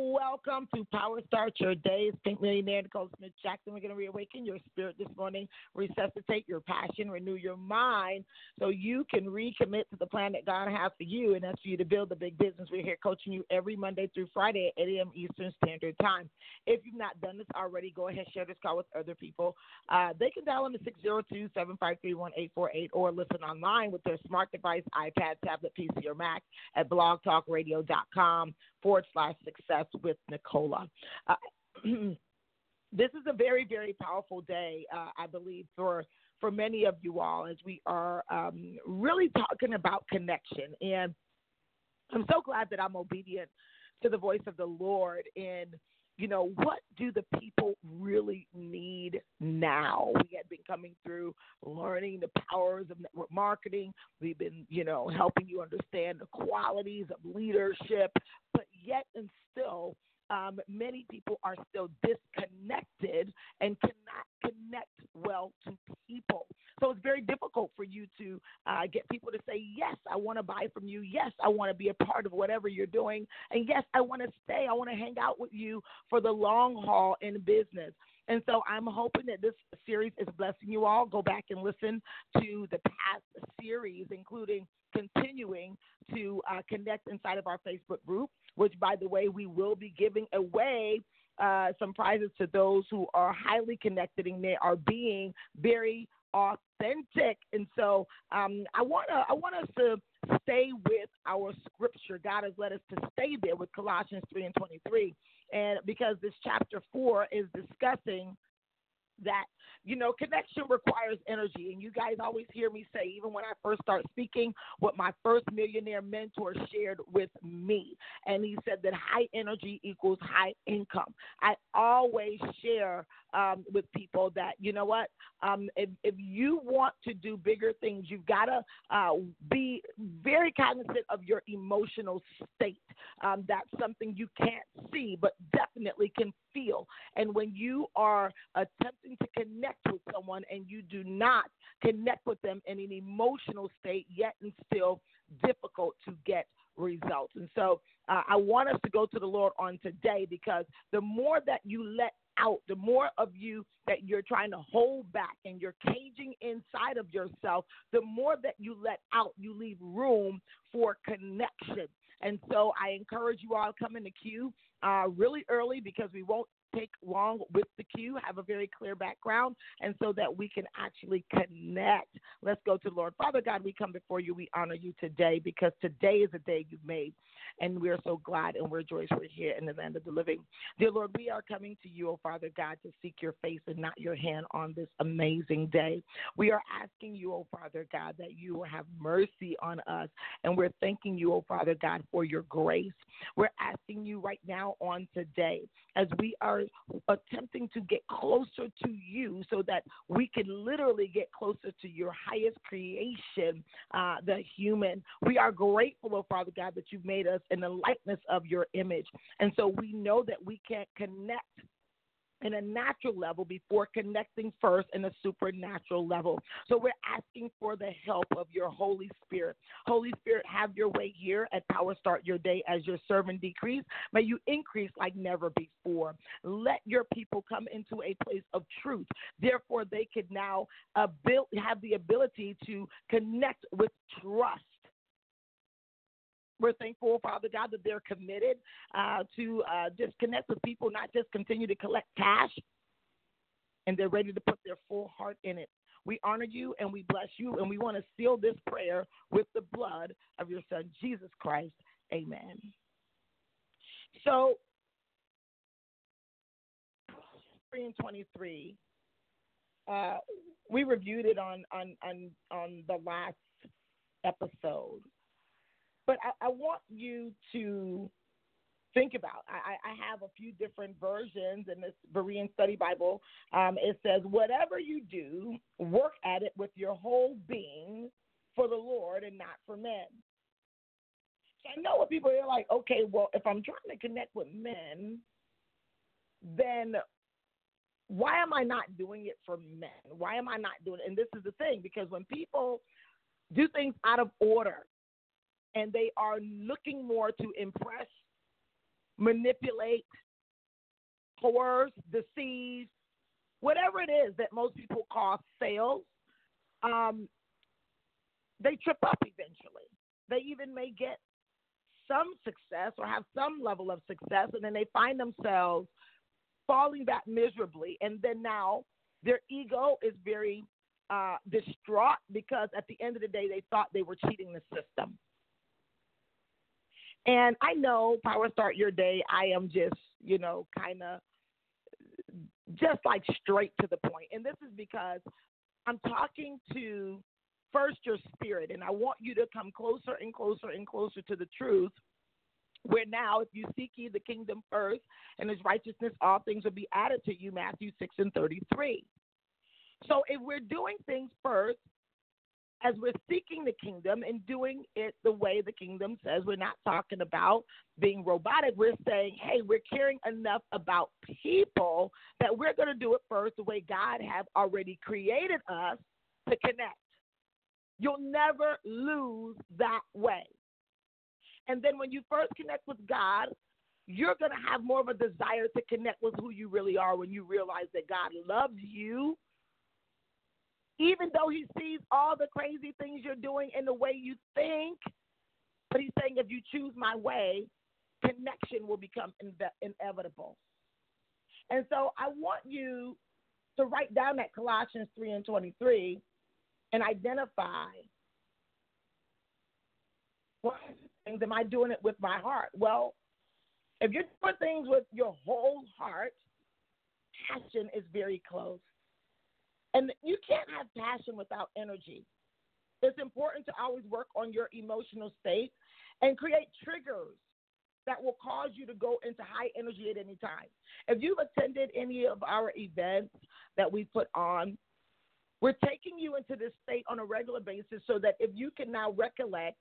Welcome to Power Start Your day Days. Pink Millionaire Nicola Smith Jackson. We're going to reawaken your spirit this morning, resuscitate your passion, renew your mind so you can recommit to the plan that God has for you, and that's for you to build a big business. We're here coaching you every Monday through Friday at 8 a.m. Eastern Standard Time. If you've not done this already, go ahead and share this call with other people. Uh, they can dial in to 602 753 1848 or listen online with their smart device, iPad, tablet, PC, or Mac at blogtalkradio.com forward slash success with Nicola. Uh, this is a very, very powerful day, uh, I believe, for for many of you all as we are um, really talking about connection. And I'm so glad that I'm obedient to the voice of the Lord in you know, what do the people really need now? We had been coming through learning the powers of network marketing. We've been, you know, helping you understand the qualities of leadership, but yet and still, um, many people are still disconnected and cannot connect well to people. So it's very difficult for you to uh, get people to say, Yes, I want to buy from you. Yes, I want to be a part of whatever you're doing. And yes, I want to stay. I want to hang out with you for the long haul in business. And so I'm hoping that this series is blessing you all. Go back and listen to the past series, including continuing to uh, connect inside of our Facebook group, which, by the way, we will be giving away uh, some prizes to those who are highly connected and they are being very authentic. And so um, I wanna I want us to stay with our scripture. God has led us to stay there with Colossians three and twenty three, and because this chapter four is discussing that you know connection requires energy. And you guys always hear me say even when i first start speaking what my first millionaire mentor shared with me. And he said that high energy equals high income. I always share um, with people that you know what um, if, if you want to do bigger things you've got to uh, be very cognizant of your emotional state. Um, that's something you can't see but definitely can feel. And when you are attempting to connect with someone and you do not connect with them in an emotional state yet and still difficult to get results. And so uh, I want us to go to the Lord on today because the more that you let out, the more of you that you're trying to hold back and you're caging inside of yourself, the more that you let out, you leave room for connection. And so I encourage you all come in the queue uh, really early because we won't take long with the queue, have a very clear background, and so that we can actually connect. Let's go to Lord. Father God, we come before you. We honor you today because today is a day you've made, and we're so glad and we're joyous we're here in the land of the living. Dear Lord, we are coming to you, oh Father God, to seek your face and not your hand on this amazing day. We are asking you, oh Father God, that you will have mercy on us, and we're thanking you, oh Father God, for your grace. We're asking you right now on today as we are attempting to get closer to you so that we can literally get closer to your highest creation, uh, the human. We are grateful, oh Father God, that you've made us in the likeness of your image. And so we know that we can't connect in a natural level before connecting first in a supernatural level. So we're asking for the help of your Holy Spirit. Holy Spirit, have your way here at Power Start Your Day as your servant decrease. May you increase like never before. Let your people come into a place of truth. Therefore, they could now uh, have the ability to connect with trust we're thankful, Father God, that they're committed uh, to uh, with people, not just continue to collect cash, and they're ready to put their full heart in it. We honor you and we bless you, and we want to seal this prayer with the blood of your Son, Jesus Christ. Amen. So, 3 and 23, uh, we reviewed it on, on, on, on the last episode. But I, I want you to think about. I, I, have a few different versions in this Berean Study Bible. Um, it says, Whatever you do, work at it with your whole being for the Lord and not for men. So I know what people are like, okay, well, if I'm trying to connect with men, then why am I not doing it for men? Why am I not doing it? And this is the thing, because when people do things out of order and they are looking more to impress manipulate, coerce, deceive, whatever it is that most people call sales, um, they trip up eventually. They even may get some success or have some level of success, and then they find themselves falling back miserably. And then now their ego is very uh, distraught because at the end of the day, they thought they were cheating the system. And I know Power Start Your Day, I am just, you know, kind of just like straight to the point. And this is because I'm talking to first your spirit, and I want you to come closer and closer and closer to the truth. Where now, if you seek ye the kingdom first and his righteousness, all things will be added to you, Matthew 6 and 33. So if we're doing things first, as we're seeking the kingdom and doing it the way the kingdom says, we're not talking about being robotic. We're saying, hey, we're caring enough about people that we're going to do it first the way God have already created us to connect. You'll never lose that way. And then when you first connect with God, you're going to have more of a desire to connect with who you really are when you realize that God loves you even though he sees all the crazy things you're doing in the way you think. But he's saying, if you choose my way, connection will become inve- inevitable. And so I want you to write down that Colossians 3 and 23 and identify what things am I doing it with my heart? Well, if you're doing things with your whole heart, passion is very close. And you can't have passion without energy. It's important to always work on your emotional state and create triggers that will cause you to go into high energy at any time. If you've attended any of our events that we put on, we're taking you into this state on a regular basis so that if you can now recollect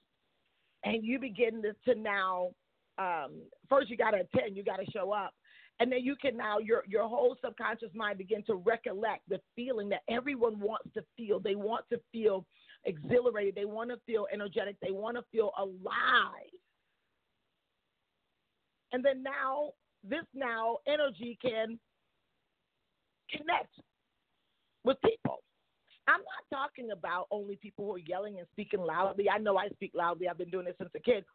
and you begin to, to now, um, first you got to attend, you got to show up, and then you can now your your whole subconscious mind begin to recollect the feeling that everyone wants to feel. They want to feel exhilarated. They want to feel energetic. They want to feel alive. And then now this now energy can connect with people. I'm not talking about only people who are yelling and speaking loudly. I know i speak loudly. I've been doing this since a kid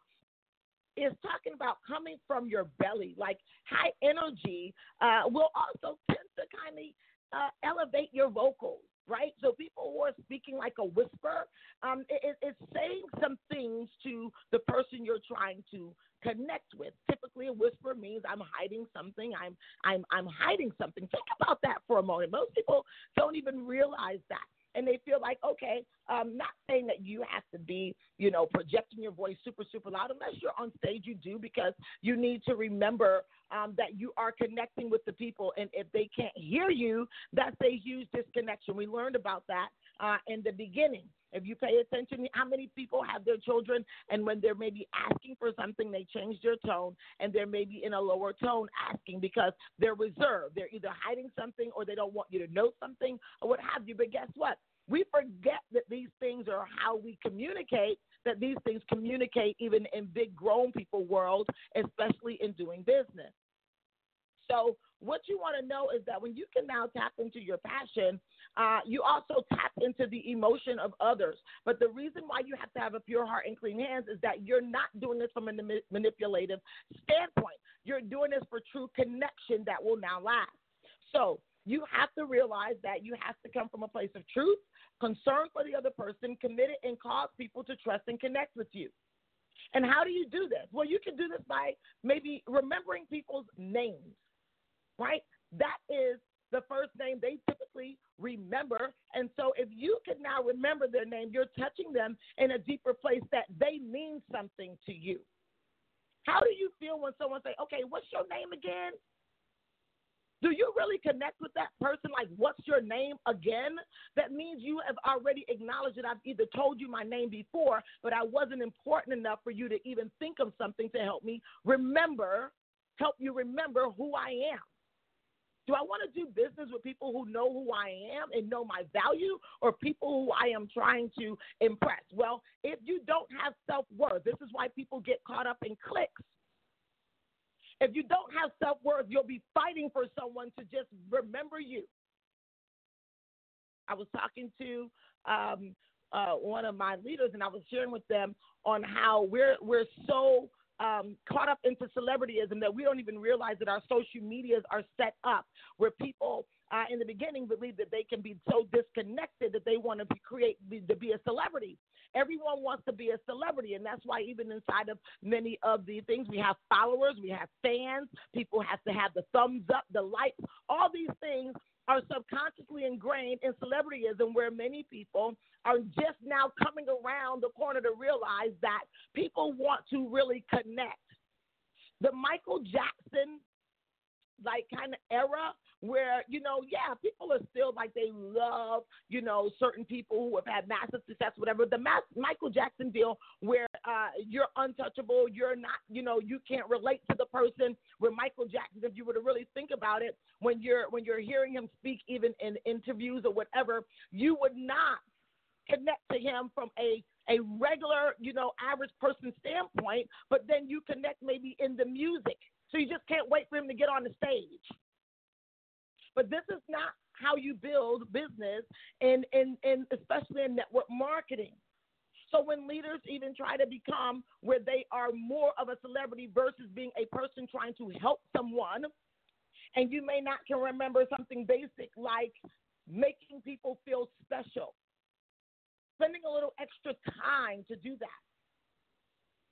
is talking about coming from your belly. Like high energy uh, will also tend to kind of uh, elevate your vocals, right? So people who are speaking like a whisper, um, it, it's saying some things to the person you're trying to connect with. Typically, a whisper means I'm hiding something. I'm I'm I'm hiding something. Think about that for a moment. Most people don't even realize that and they feel like, okay, um, not saying that you have to be, you know, projecting your voice super, super loud. Unless you're on stage, you do because you need to remember um, that you are connecting with the people. And if they can't hear you, that's a huge disconnection. We learned about that uh, in the beginning. If you pay attention, how many people have their children, and when they're maybe asking for something, they change their tone, and they're maybe in a lower tone asking because they're reserved. They're either hiding something or they don't want you to know something or what have you. But guess what? We forget that these things are how we communicate, that these things communicate even in big grown people world, especially in doing business. So what you want to know is that when you can now tap into your passion, uh, you also tap into the emotion of others. But the reason why you have to have a pure heart and clean hands is that you're not doing this from a manipulative standpoint. You're doing this for true connection that will now last. So you have to realize that you have to come from a place of truth, concern for the other person, committed, and cause people to trust and connect with you. And how do you do this? Well, you can do this by maybe remembering people's names, right? That is the first name they typically remember. And so if you can now remember their name, you're touching them in a deeper place that they mean something to you. How do you feel when someone say, "Okay, what's your name again?" Do you really connect with that person? Like, what's your name again? That means you have already acknowledged that I've either told you my name before, but I wasn't important enough for you to even think of something to help me remember, help you remember who I am. Do I want to do business with people who know who I am and know my value or people who I am trying to impress? Well, if you don't have self worth, this is why people get caught up in clicks if you don't have self worth, you'll be fighting for someone to just remember you. I was talking to um, uh, one of my leaders, and I was sharing with them on how we're we're so um, caught up into celebrityism that we don't even realize that our social medias are set up where people uh, in the beginning believe that they can be so disconnected that they want to be create be, to be a celebrity. Everyone wants to be a celebrity, and that's why even inside of many of the things we have followers, we have fans. People have to have the thumbs up, the likes. All these things are subconsciously ingrained in celebrityism, where many people are just now coming around the corner to realize that people want to really connect. The Michael Jackson like kind of era where you know, yeah, people are still like they love you know certain people who have had massive success, whatever. The Michael Jackson deal where uh, you're untouchable, you're not, you know, you can't relate to the person. Where Michael Jackson, if you were to really think about it, when you're when you're hearing him speak, even in interviews or whatever, you would not connect to him from a a regular, you know, average person standpoint, but then you connect maybe in the music. So you just can't wait for him to get on the stage. But this is not how you build business, and, and, and especially in network marketing. So when leaders even try to become where they are more of a celebrity versus being a person trying to help someone, and you may not can remember something basic like making people feel special, spending a little extra time to do that.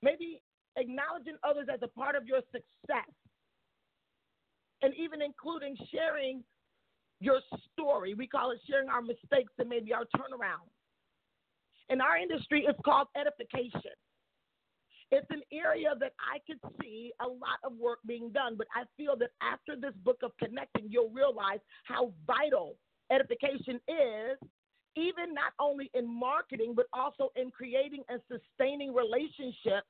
Maybe acknowledging others as a part of your success, and even including sharing your story. We call it sharing our mistakes and maybe our turnaround. In our industry, it's called edification. It's an area that I could see a lot of work being done, but I feel that after this book of connecting, you'll realize how vital edification is, even not only in marketing, but also in creating and sustaining relationships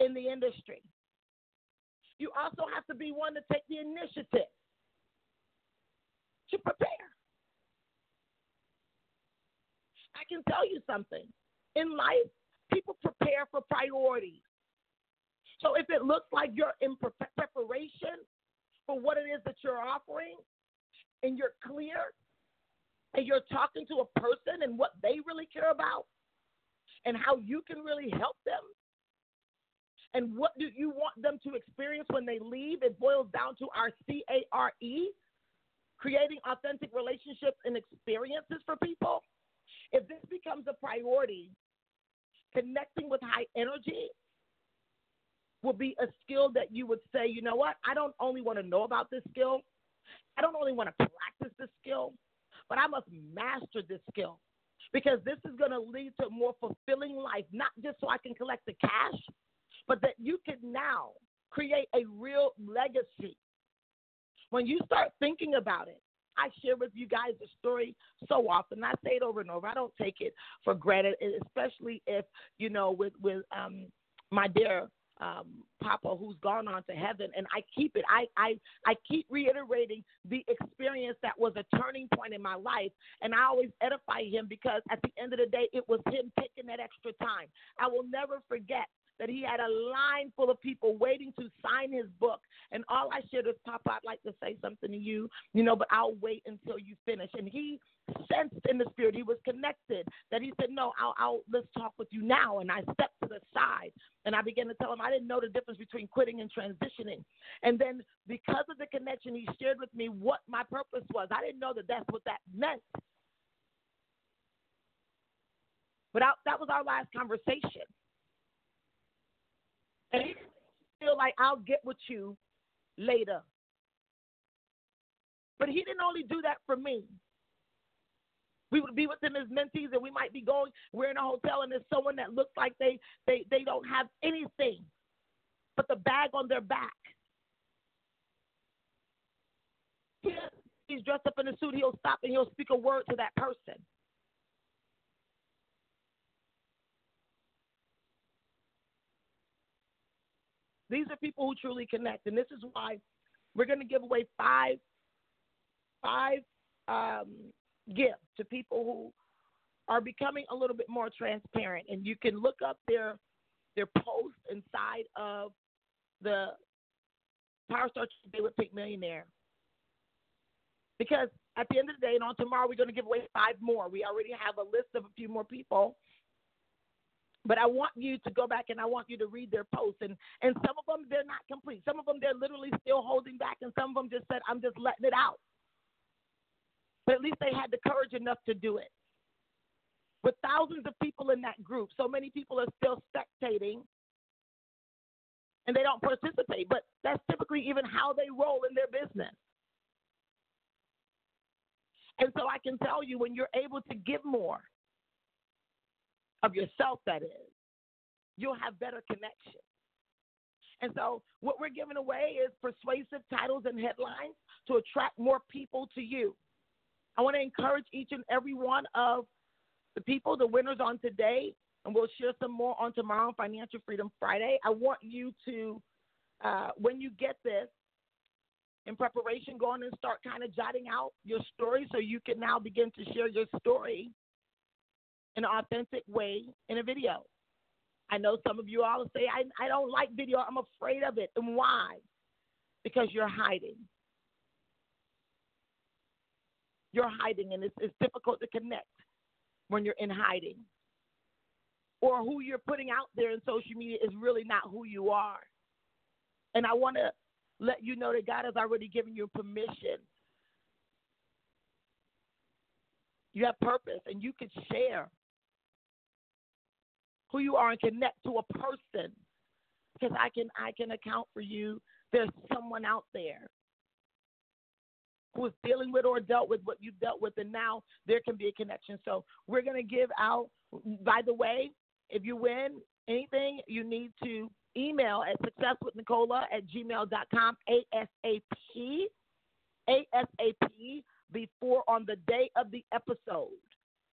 in the industry. You also have to be one to take the initiative to prepare. I can tell you something. In life, people prepare for priorities. So if it looks like you're in preparation for what it is that you're offering, and you're clear, and you're talking to a person and what they really care about, and how you can really help them, and what do you want them to experience when they leave, it boils down to our C A R E, creating authentic relationships and experiences for people, if this becomes a priority, connecting with high energy will be a skill that you would say, you know what, I don't only want to know about this skill, I don't only want to practice this skill, but I must master this skill because this is going to lead to a more fulfilling life, not just so I can collect the cash, but that you can now create a real legacy. When you start thinking about it, I share with you guys the story so often. I say it over and over. I don't take it for granted, especially if you know with with um, my dear um, Papa who's gone on to heaven, and I keep it. I I I keep reiterating the experience that was a turning point in my life, and I always edify him because at the end of the day, it was him taking that extra time. I will never forget that he had a line full of people waiting to sign his book. And all I shared was, Papa, I'd like to say something to you, you know, but I'll wait until you finish. And he sensed in the spirit, he was connected, that he said, No, I'll, I'll let's talk with you now. And I stepped to the side and I began to tell him I didn't know the difference between quitting and transitioning. And then because of the connection, he shared with me what my purpose was. I didn't know that that's what that meant. But I, that was our last conversation. And he feel like I'll get with you later. But he didn't only do that for me. We would be with him as mentees, and we might be going. We're in a hotel, and there's someone that looks like they they they don't have anything but the bag on their back. He's dressed up in a suit. He'll stop and he'll speak a word to that person. These are people who truly connect, and this is why we're going to give away five five um, gifts to people who are becoming a little bit more transparent. And you can look up their their post inside of the Power Star Today with Pink Millionaire. Because at the end of the day, and on tomorrow, we're going to give away five more. We already have a list of a few more people. But I want you to go back and I want you to read their posts. And, and some of them, they're not complete. Some of them, they're literally still holding back. And some of them just said, I'm just letting it out. But at least they had the courage enough to do it. With thousands of people in that group, so many people are still spectating and they don't participate. But that's typically even how they roll in their business. And so I can tell you when you're able to give more of yourself, that is, you'll have better connection. And so what we're giving away is persuasive titles and headlines to attract more people to you. I want to encourage each and every one of the people, the winners on today, and we'll share some more on tomorrow, Financial Freedom Friday. I want you to, uh, when you get this, in preparation, go on and start kind of jotting out your story so you can now begin to share your story an authentic way in a video. I know some of you all say, I, I don't like video, I'm afraid of it. And why? Because you're hiding. You're hiding, and it's, it's difficult to connect when you're in hiding. Or who you're putting out there in social media is really not who you are. And I want to let you know that God has already given you permission. You have purpose and you can share who you are and connect to a person. Because I can I can account for you. There's someone out there who is dealing with or dealt with what you've dealt with, and now there can be a connection. So we're going to give out, by the way, if you win anything, you need to email at successwithnicola at gmail.com, ASAP, ASAP, before on the day of the episode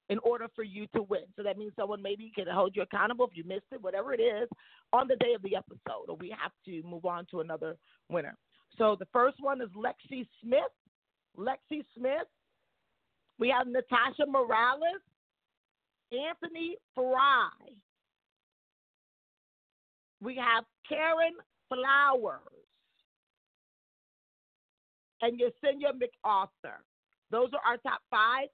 in order for you to win. So that means someone maybe can hold you accountable if you missed it, whatever it is, on the day of the episode, or we have to move on to another winner. So the first one is Lexi Smith. Lexi Smith. We have Natasha Morales, Anthony Fry. We have Karen Flowers and Yesenia MacArthur. Those are our top five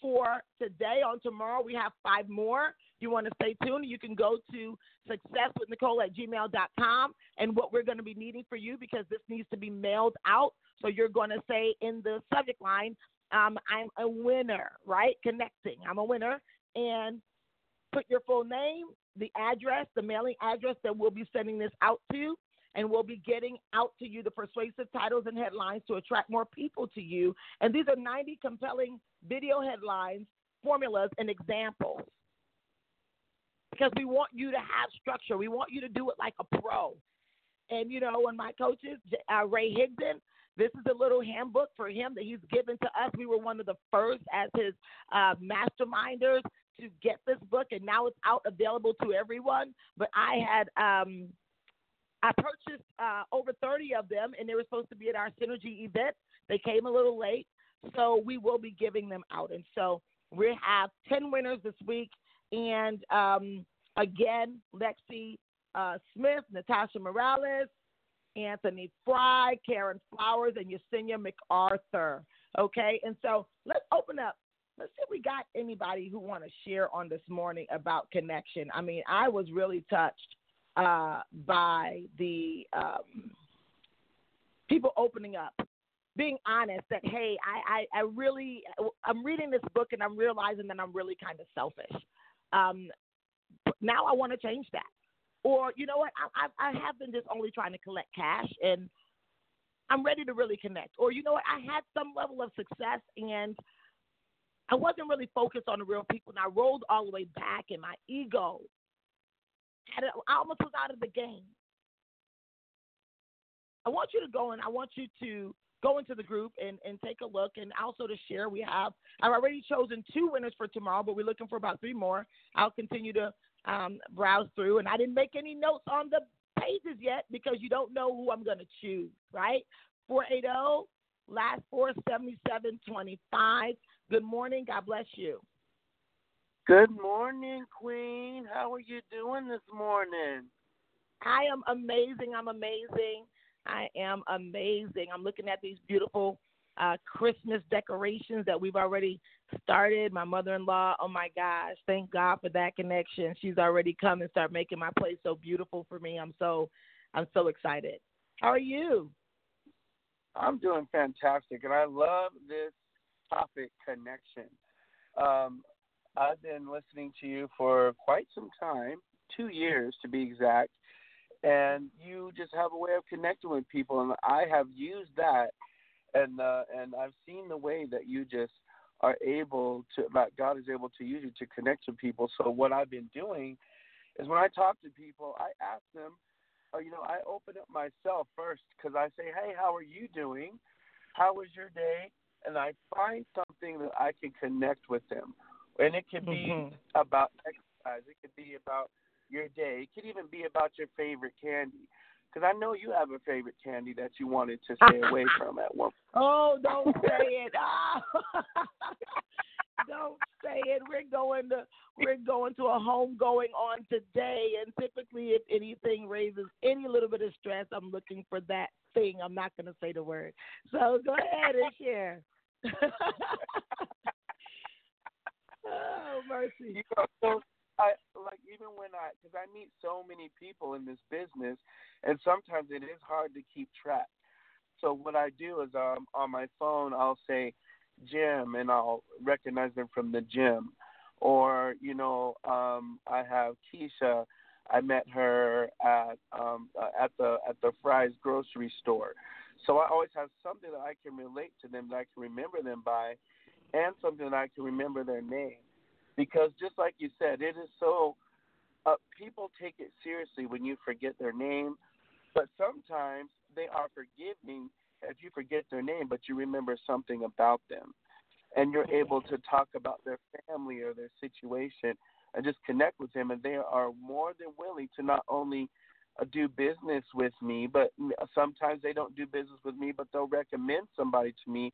for today. On tomorrow, we have five more. You want to stay tuned? You can go to successwithnicola at gmail.com. And what we're going to be needing for you, because this needs to be mailed out, so you're going to say in the subject line, um, I'm a winner, right? Connecting. I'm a winner. And put your full name, the address, the mailing address that we'll be sending this out to, and we'll be getting out to you the persuasive titles and headlines to attract more people to you. And these are 90 compelling video headlines, formulas, and examples. Because we want you to have structure. We want you to do it like a pro. And, you know, when my coaches, uh, Ray Higdon, this is a little handbook for him that he's given to us. We were one of the first as his uh, masterminders to get this book, and now it's out available to everyone. But I had um, I purchased uh, over 30 of them, and they were supposed to be at our Synergy event. They came a little late, so we will be giving them out. And so we have 10 winners this week. And um, again, Lexi uh, Smith, Natasha Morales, Anthony Fry, Karen Flowers, and Yesenia MacArthur. Okay, and so let's open up let's see if we got anybody who want to share on this morning about connection. I mean, I was really touched uh, by the um, people opening up, being honest that hey, I, I, I really I'm reading this book and I'm realizing that I'm really kind of selfish. Um, now I want to change that. Or you know what? I, I, I have been just only trying to collect cash and I'm ready to really connect. Or you know what, I had some level of success and I wasn't really focused on the real people, and I rolled all the way back, and my ego I almost was out of the game. I want you to go and I want you to go into the group and, and take a look and also to share. We have I've already chosen two winners for tomorrow, but we're looking for about three more. I'll continue to um, browse through, and I didn't make any notes on the pages yet because you don't know who I'm going to choose, right? 480 last four seventy seven twenty five. Good morning. God bless you. Good morning, Queen. How are you doing this morning? I am amazing. I'm amazing. I am amazing. I'm looking at these beautiful uh, Christmas decorations that we've already started. My mother in law, oh my gosh, thank God for that connection. She's already come and start making my place so beautiful for me. I'm so I'm so excited. How are you? I'm doing fantastic and I love this topic connection. Um, I've been listening to you for quite some time, two years to be exact, and you just have a way of connecting with people, and I have used that, and uh, and I've seen the way that you just are able to that God is able to use you to connect with people. So what I've been doing is when I talk to people, I ask them, or you know, I open up myself first because I say, hey, how are you doing? How was your day? And I find something that I can connect with them, and it could be mm-hmm. about exercise. It could be about your day. It could even be about your favorite candy. Because I know you have a favorite candy that you wanted to stay away from at one point. Oh, don't say it. don't say it. We're going to we're going to a home going on today, and typically, if anything raises any little bit of stress, I'm looking for that thing. I'm not going to say the word. So go ahead and share. Oh mercy. You know, so I like even when I because I meet so many people in this business, and sometimes it is hard to keep track. So what I do is um on my phone I'll say Jim and I'll recognize them from the gym, or you know um I have Keisha. I met her at um uh, at the at the Fry's grocery store. So I always have something that I can relate to them that I can remember them by, and something I can remember their name. Because just like you said, it is so. Uh, people take it seriously when you forget their name, but sometimes they are forgiving if you forget their name, but you remember something about them, and you're able to talk about their family or their situation and just connect with them, and they are more than willing to not only do business with me, but sometimes they don't do business with me, but they'll recommend somebody to me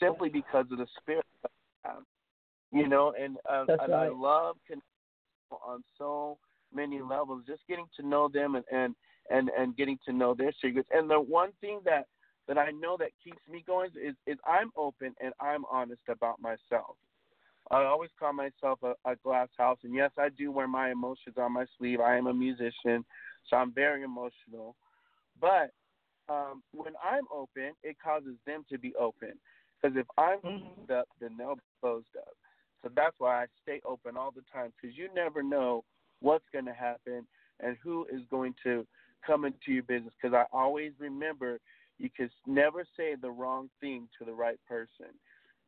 simply because of the spirit you know, and uh, and right. I love on so many levels, just getting to know them and and and and getting to know their secrets. And the one thing that that I know that keeps me going is is I'm open and I'm honest about myself. I always call myself a, a glass house, and yes, I do wear my emotions on my sleeve. I am a musician, so I'm very emotional. But um, when I'm open, it causes them to be open. Because if I'm mm-hmm. closed up, then they'll be closed up. So that's why I stay open all the time because you never know what's going to happen and who is going to come into your business. Because I always remember you can never say the wrong thing to the right person,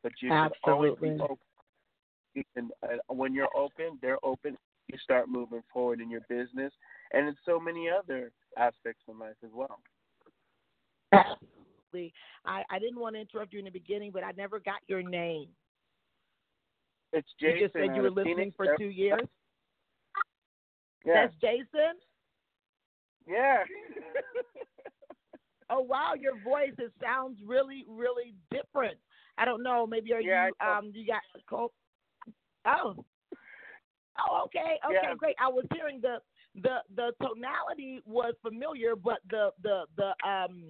but you can always be open. You can, uh, when you're open, they're open. You start moving forward in your business, and in so many other aspects of life as well. Absolutely. I, I didn't want to interrupt you in the beginning, but I never got your name. It's Jason. You just said you were listening for two years. Yeah. That's Jason. Yeah. oh wow, your voice it sounds really, really different. I don't know. Maybe are yeah, you um you got a cold? Oh. Oh, okay, okay, yeah. great. I was hearing the the the tonality was familiar, but the the the um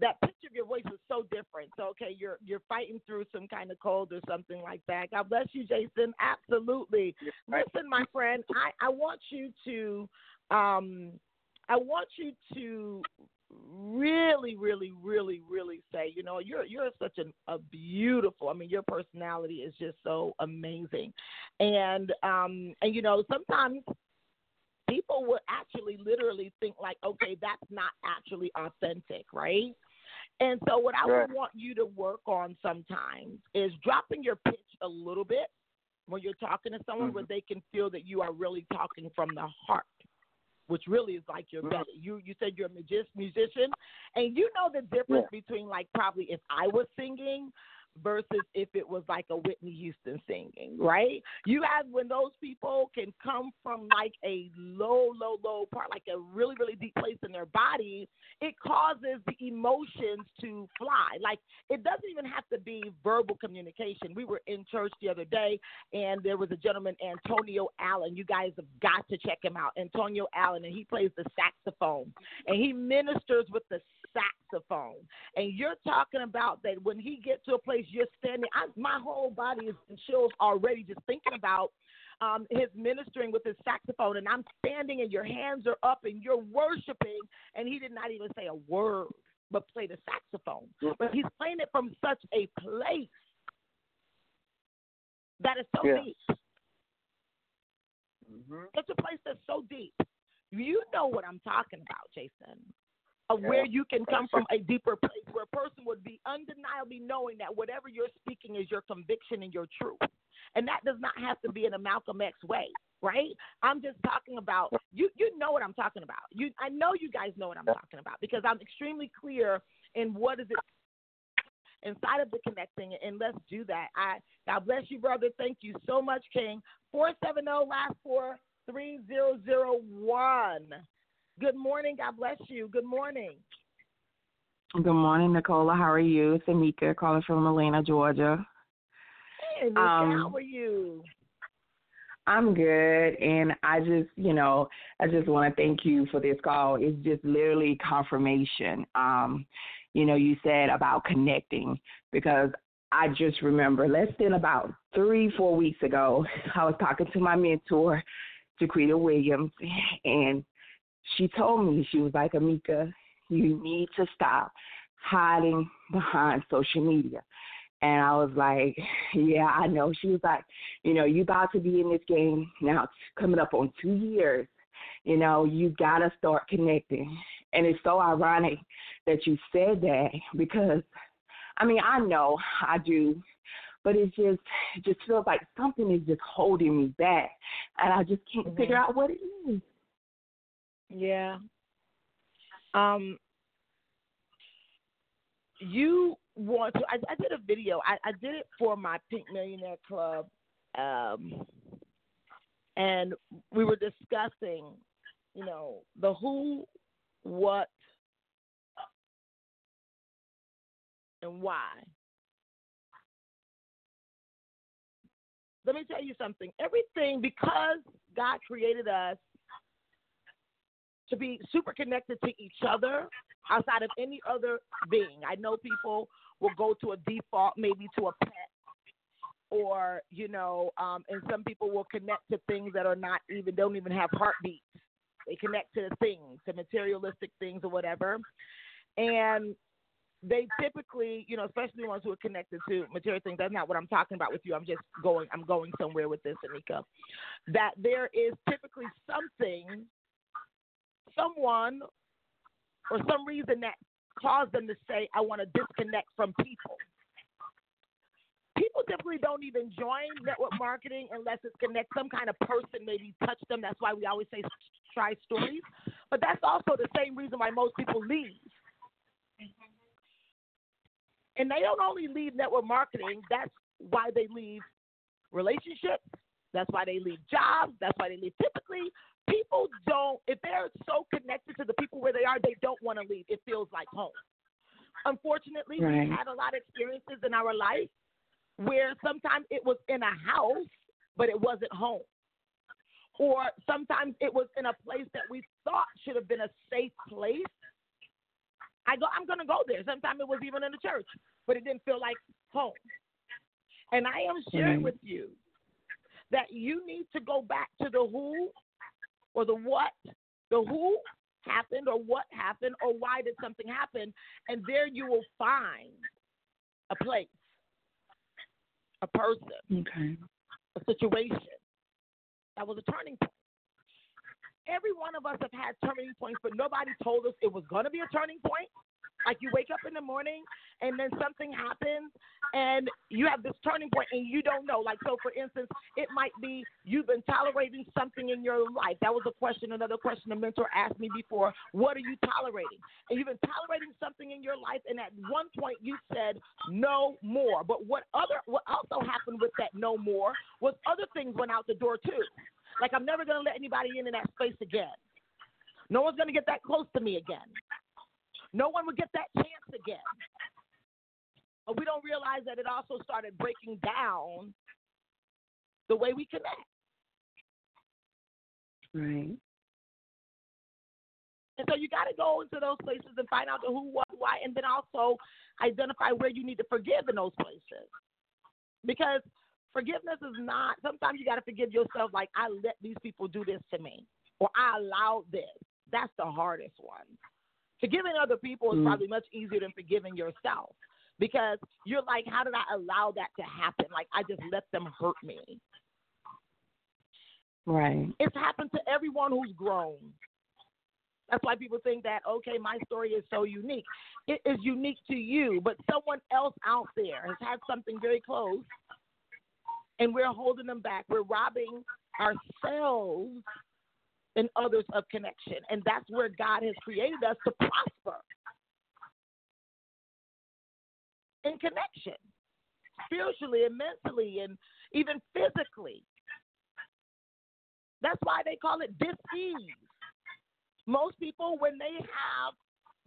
that pitch of your voice is so different. So okay, you're you're fighting through some kind of cold or something like that. God bless you, Jason. Absolutely. Listen, my friend, I I want you to um I want you to really, really, really, really say, you know, you're you're such an, a beautiful. I mean, your personality is just so amazing, and um, and you know, sometimes people would actually literally think like, okay, that's not actually authentic, right? And so, what I would want you to work on sometimes is dropping your pitch a little bit when you're talking to someone mm-hmm. where they can feel that you are really talking from the heart which really is like your belly. You you said you're a musician, and you know the difference yeah. between like probably if I was singing versus if it was like a Whitney Houston singing, right? You have when those people can come from like a low, low, low part, like a really, really deep place in their body, it causes the emotions to fly. Like it doesn't even have to be verbal communication. We were in church the other day and there was a gentleman, Antonio Allen. You guys have got to check him out. Antonio Allen, and he plays the saxophone and he ministers with the saxophone. And you're talking about that when he gets to a place you're standing, I, my whole body is in chills already just thinking about um, his ministering with his saxophone. And I'm standing and your hands are up and you're worshiping. And he did not even say a word, but play the saxophone. But he's playing it from such a place that is so deep. Mm-hmm. It's a place that's so deep. You know what I'm talking about, Jason of yeah. where you can come from a deeper place where a person would be undeniably knowing that whatever you're speaking is your conviction and your truth. And that does not have to be in a Malcolm X way, right? I'm just talking about you you know what I'm talking about. You I know you guys know what I'm talking about because I'm extremely clear in what is it inside of the connecting and let's do that. I God bless you, brother. Thank you so much, King. Four seven zero last four three zero zero one. Good morning. God bless you. Good morning. Good morning, Nicola. How are you? It's Amika calling from Atlanta, Georgia. Hey, Amika, um, how are you? I'm good, and I just, you know, I just want to thank you for this call. It's just literally confirmation. Um, you know, you said about connecting because I just remember less than about three, four weeks ago, I was talking to my mentor, Jaquita Williams, and she told me, she was like, Amika, you need to stop hiding behind social media. And I was like, yeah, I know. She was like, you know, you about to be in this game now, coming up on two years. You know, you got to start connecting. And it's so ironic that you said that because, I mean, I know I do, but it just it just feels like something is just holding me back, and I just can't mm-hmm. figure out what it is. Yeah. Um, you want to? I, I did a video. I, I did it for my Pink Millionaire Club, um, and we were discussing, you know, the who, what, and why. Let me tell you something. Everything because God created us to be super connected to each other outside of any other being. I know people will go to a default, maybe to a pet, or you know, um, and some people will connect to things that are not even don't even have heartbeats. They connect to things, to materialistic things or whatever, and they typically, you know, especially ones who are connected to material things. That's not what I'm talking about with you. I'm just going. I'm going somewhere with this, Anika. That there is typically something someone or some reason that caused them to say, I want to disconnect from people. People typically don't even join network marketing unless it's connect some kind of person maybe touch them. That's why we always say try stories. But that's also the same reason why most people leave. And they don't only leave network marketing, that's why they leave relationships. That's why they leave jobs. That's why they leave. Typically, people don't, if they're so connected to the people where they are, they don't want to leave. It feels like home. Unfortunately, right. we've had a lot of experiences in our life where sometimes it was in a house, but it wasn't home. Or sometimes it was in a place that we thought should have been a safe place. I go, I'm going to go there. Sometimes it was even in a church, but it didn't feel like home. And I am sharing with you that you need to go back to the who or the what, the who happened or what happened or why did something happen, and there you will find a place, a person, okay. a situation that was a turning point. Every one of us have had turning points, but nobody told us it was going to be a turning point. Like you wake up in the morning and then something happens and you have this turning point and you don't know. Like so for instance, it might be you've been tolerating something in your life. That was a question, another question a mentor asked me before. What are you tolerating? And you've been tolerating something in your life and at one point you said no more. But what other what also happened with that no more was other things went out the door too. Like I'm never gonna let anybody in in that space again. No one's gonna get that close to me again. No one would get that chance again. But we don't realize that it also started breaking down the way we connect. Right. And so you got to go into those places and find out the who, what, why, and then also identify where you need to forgive in those places. Because forgiveness is not, sometimes you got to forgive yourself, like, I let these people do this to me, or I allowed this. That's the hardest one. Forgiving other people is mm. probably much easier than forgiving yourself because you're like, how did I allow that to happen? Like, I just let them hurt me. Right. It's happened to everyone who's grown. That's why people think that, okay, my story is so unique. It is unique to you, but someone else out there has had something very close, and we're holding them back. We're robbing ourselves and others of connection. And that's where God has created us to prosper in connection, spiritually and mentally and even physically. That's why they call it dis-ease. Most people, when they have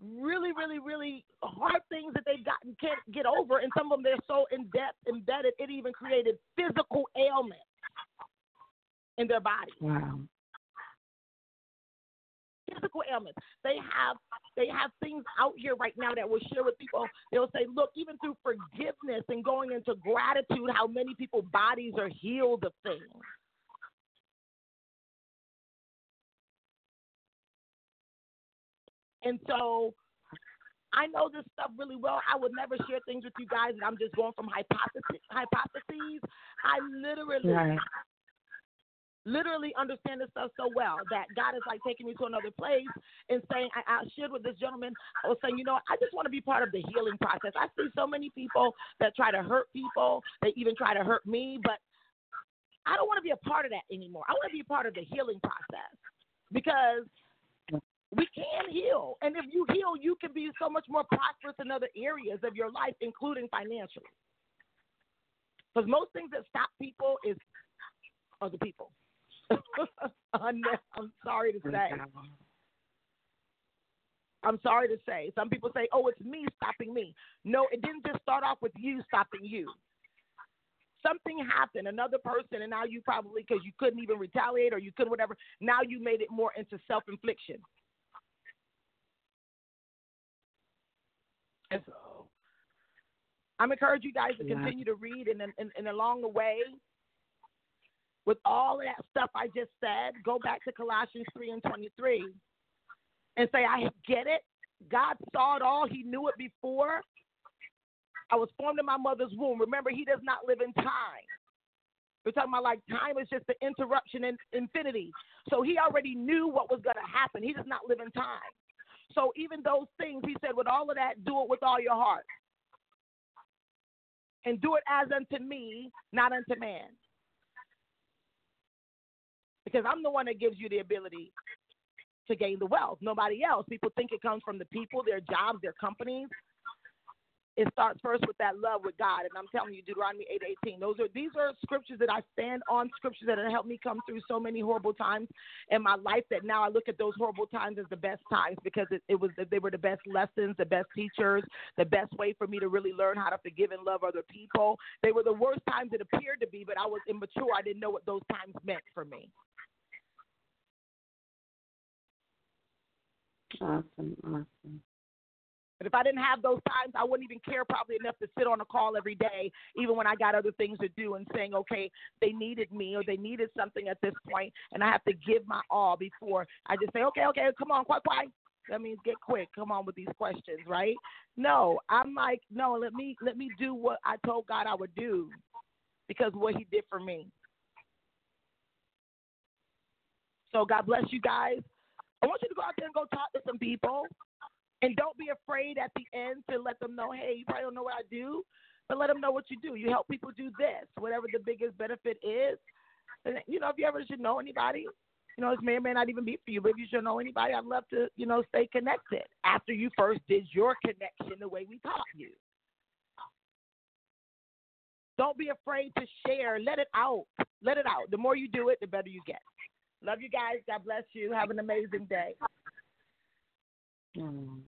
really, really, really hard things that they've gotten can't get over, and some of them they're so in depth embedded, it even created physical ailments in their body. Wow physical ailments. They have they have things out here right now that will share with people. They'll say, look, even through forgiveness and going into gratitude, how many people's bodies are healed of things. And so I know this stuff really well. I would never share things with you guys and I'm just going from hypotheses. hypotheses. I literally right literally understand this stuff so well that God is like taking me to another place and saying, I, I shared with this gentleman, I was saying, you know, I just want to be part of the healing process. I see so many people that try to hurt people, they even try to hurt me, but I don't want to be a part of that anymore. I want to be a part of the healing process because we can heal. And if you heal, you can be so much more prosperous in other areas of your life, including financially. Because most things that stop people is other people. I'm sorry to say. I'm sorry to say. Some people say, oh, it's me stopping me. No, it didn't just start off with you stopping you. Something happened, another person, and now you probably, because you couldn't even retaliate or you couldn't whatever, now you made it more into self infliction. And so I'm encouraging you guys to continue to read, and, and, and along the way, with all of that stuff I just said, go back to Colossians 3 and 23 and say, I get it. God saw it all, He knew it before. I was formed in my mother's womb. Remember, He does not live in time. We're talking about like time is just the interruption in infinity. So He already knew what was going to happen. He does not live in time. So even those things, He said, with all of that, do it with all your heart. And do it as unto me, not unto man because I'm the one that gives you the ability to gain the wealth. Nobody else. People think it comes from the people, their jobs, their companies. It starts first with that love with God, and I'm telling you, Deuteronomy 8:18. Those are these are scriptures that I stand on, scriptures that have helped me come through so many horrible times in my life. That now I look at those horrible times as the best times because it, it was they were the best lessons, the best teachers, the best way for me to really learn how to forgive and love other people. They were the worst times it appeared to be, but I was immature. I didn't know what those times meant for me. Awesome, awesome. But if I didn't have those times, I wouldn't even care probably enough to sit on a call every day, even when I got other things to do and saying, okay, they needed me or they needed something at this point, and I have to give my all before I just say, okay, okay, come on, quiet, quiet. That means get quick. Come on with these questions, right? No, I'm like, no, let me let me do what I told God I would do because what He did for me. So God bless you guys. I want you to go out there and go talk to some people And don't be afraid at the end to let them know, hey, you probably don't know what I do, but let them know what you do. You help people do this, whatever the biggest benefit is. And, you know, if you ever should know anybody, you know, this may or may not even be for you, but if you should know anybody, I'd love to, you know, stay connected after you first did your connection the way we taught you. Don't be afraid to share. Let it out. Let it out. The more you do it, the better you get. Love you guys. God bless you. Have an amazing day. Mm.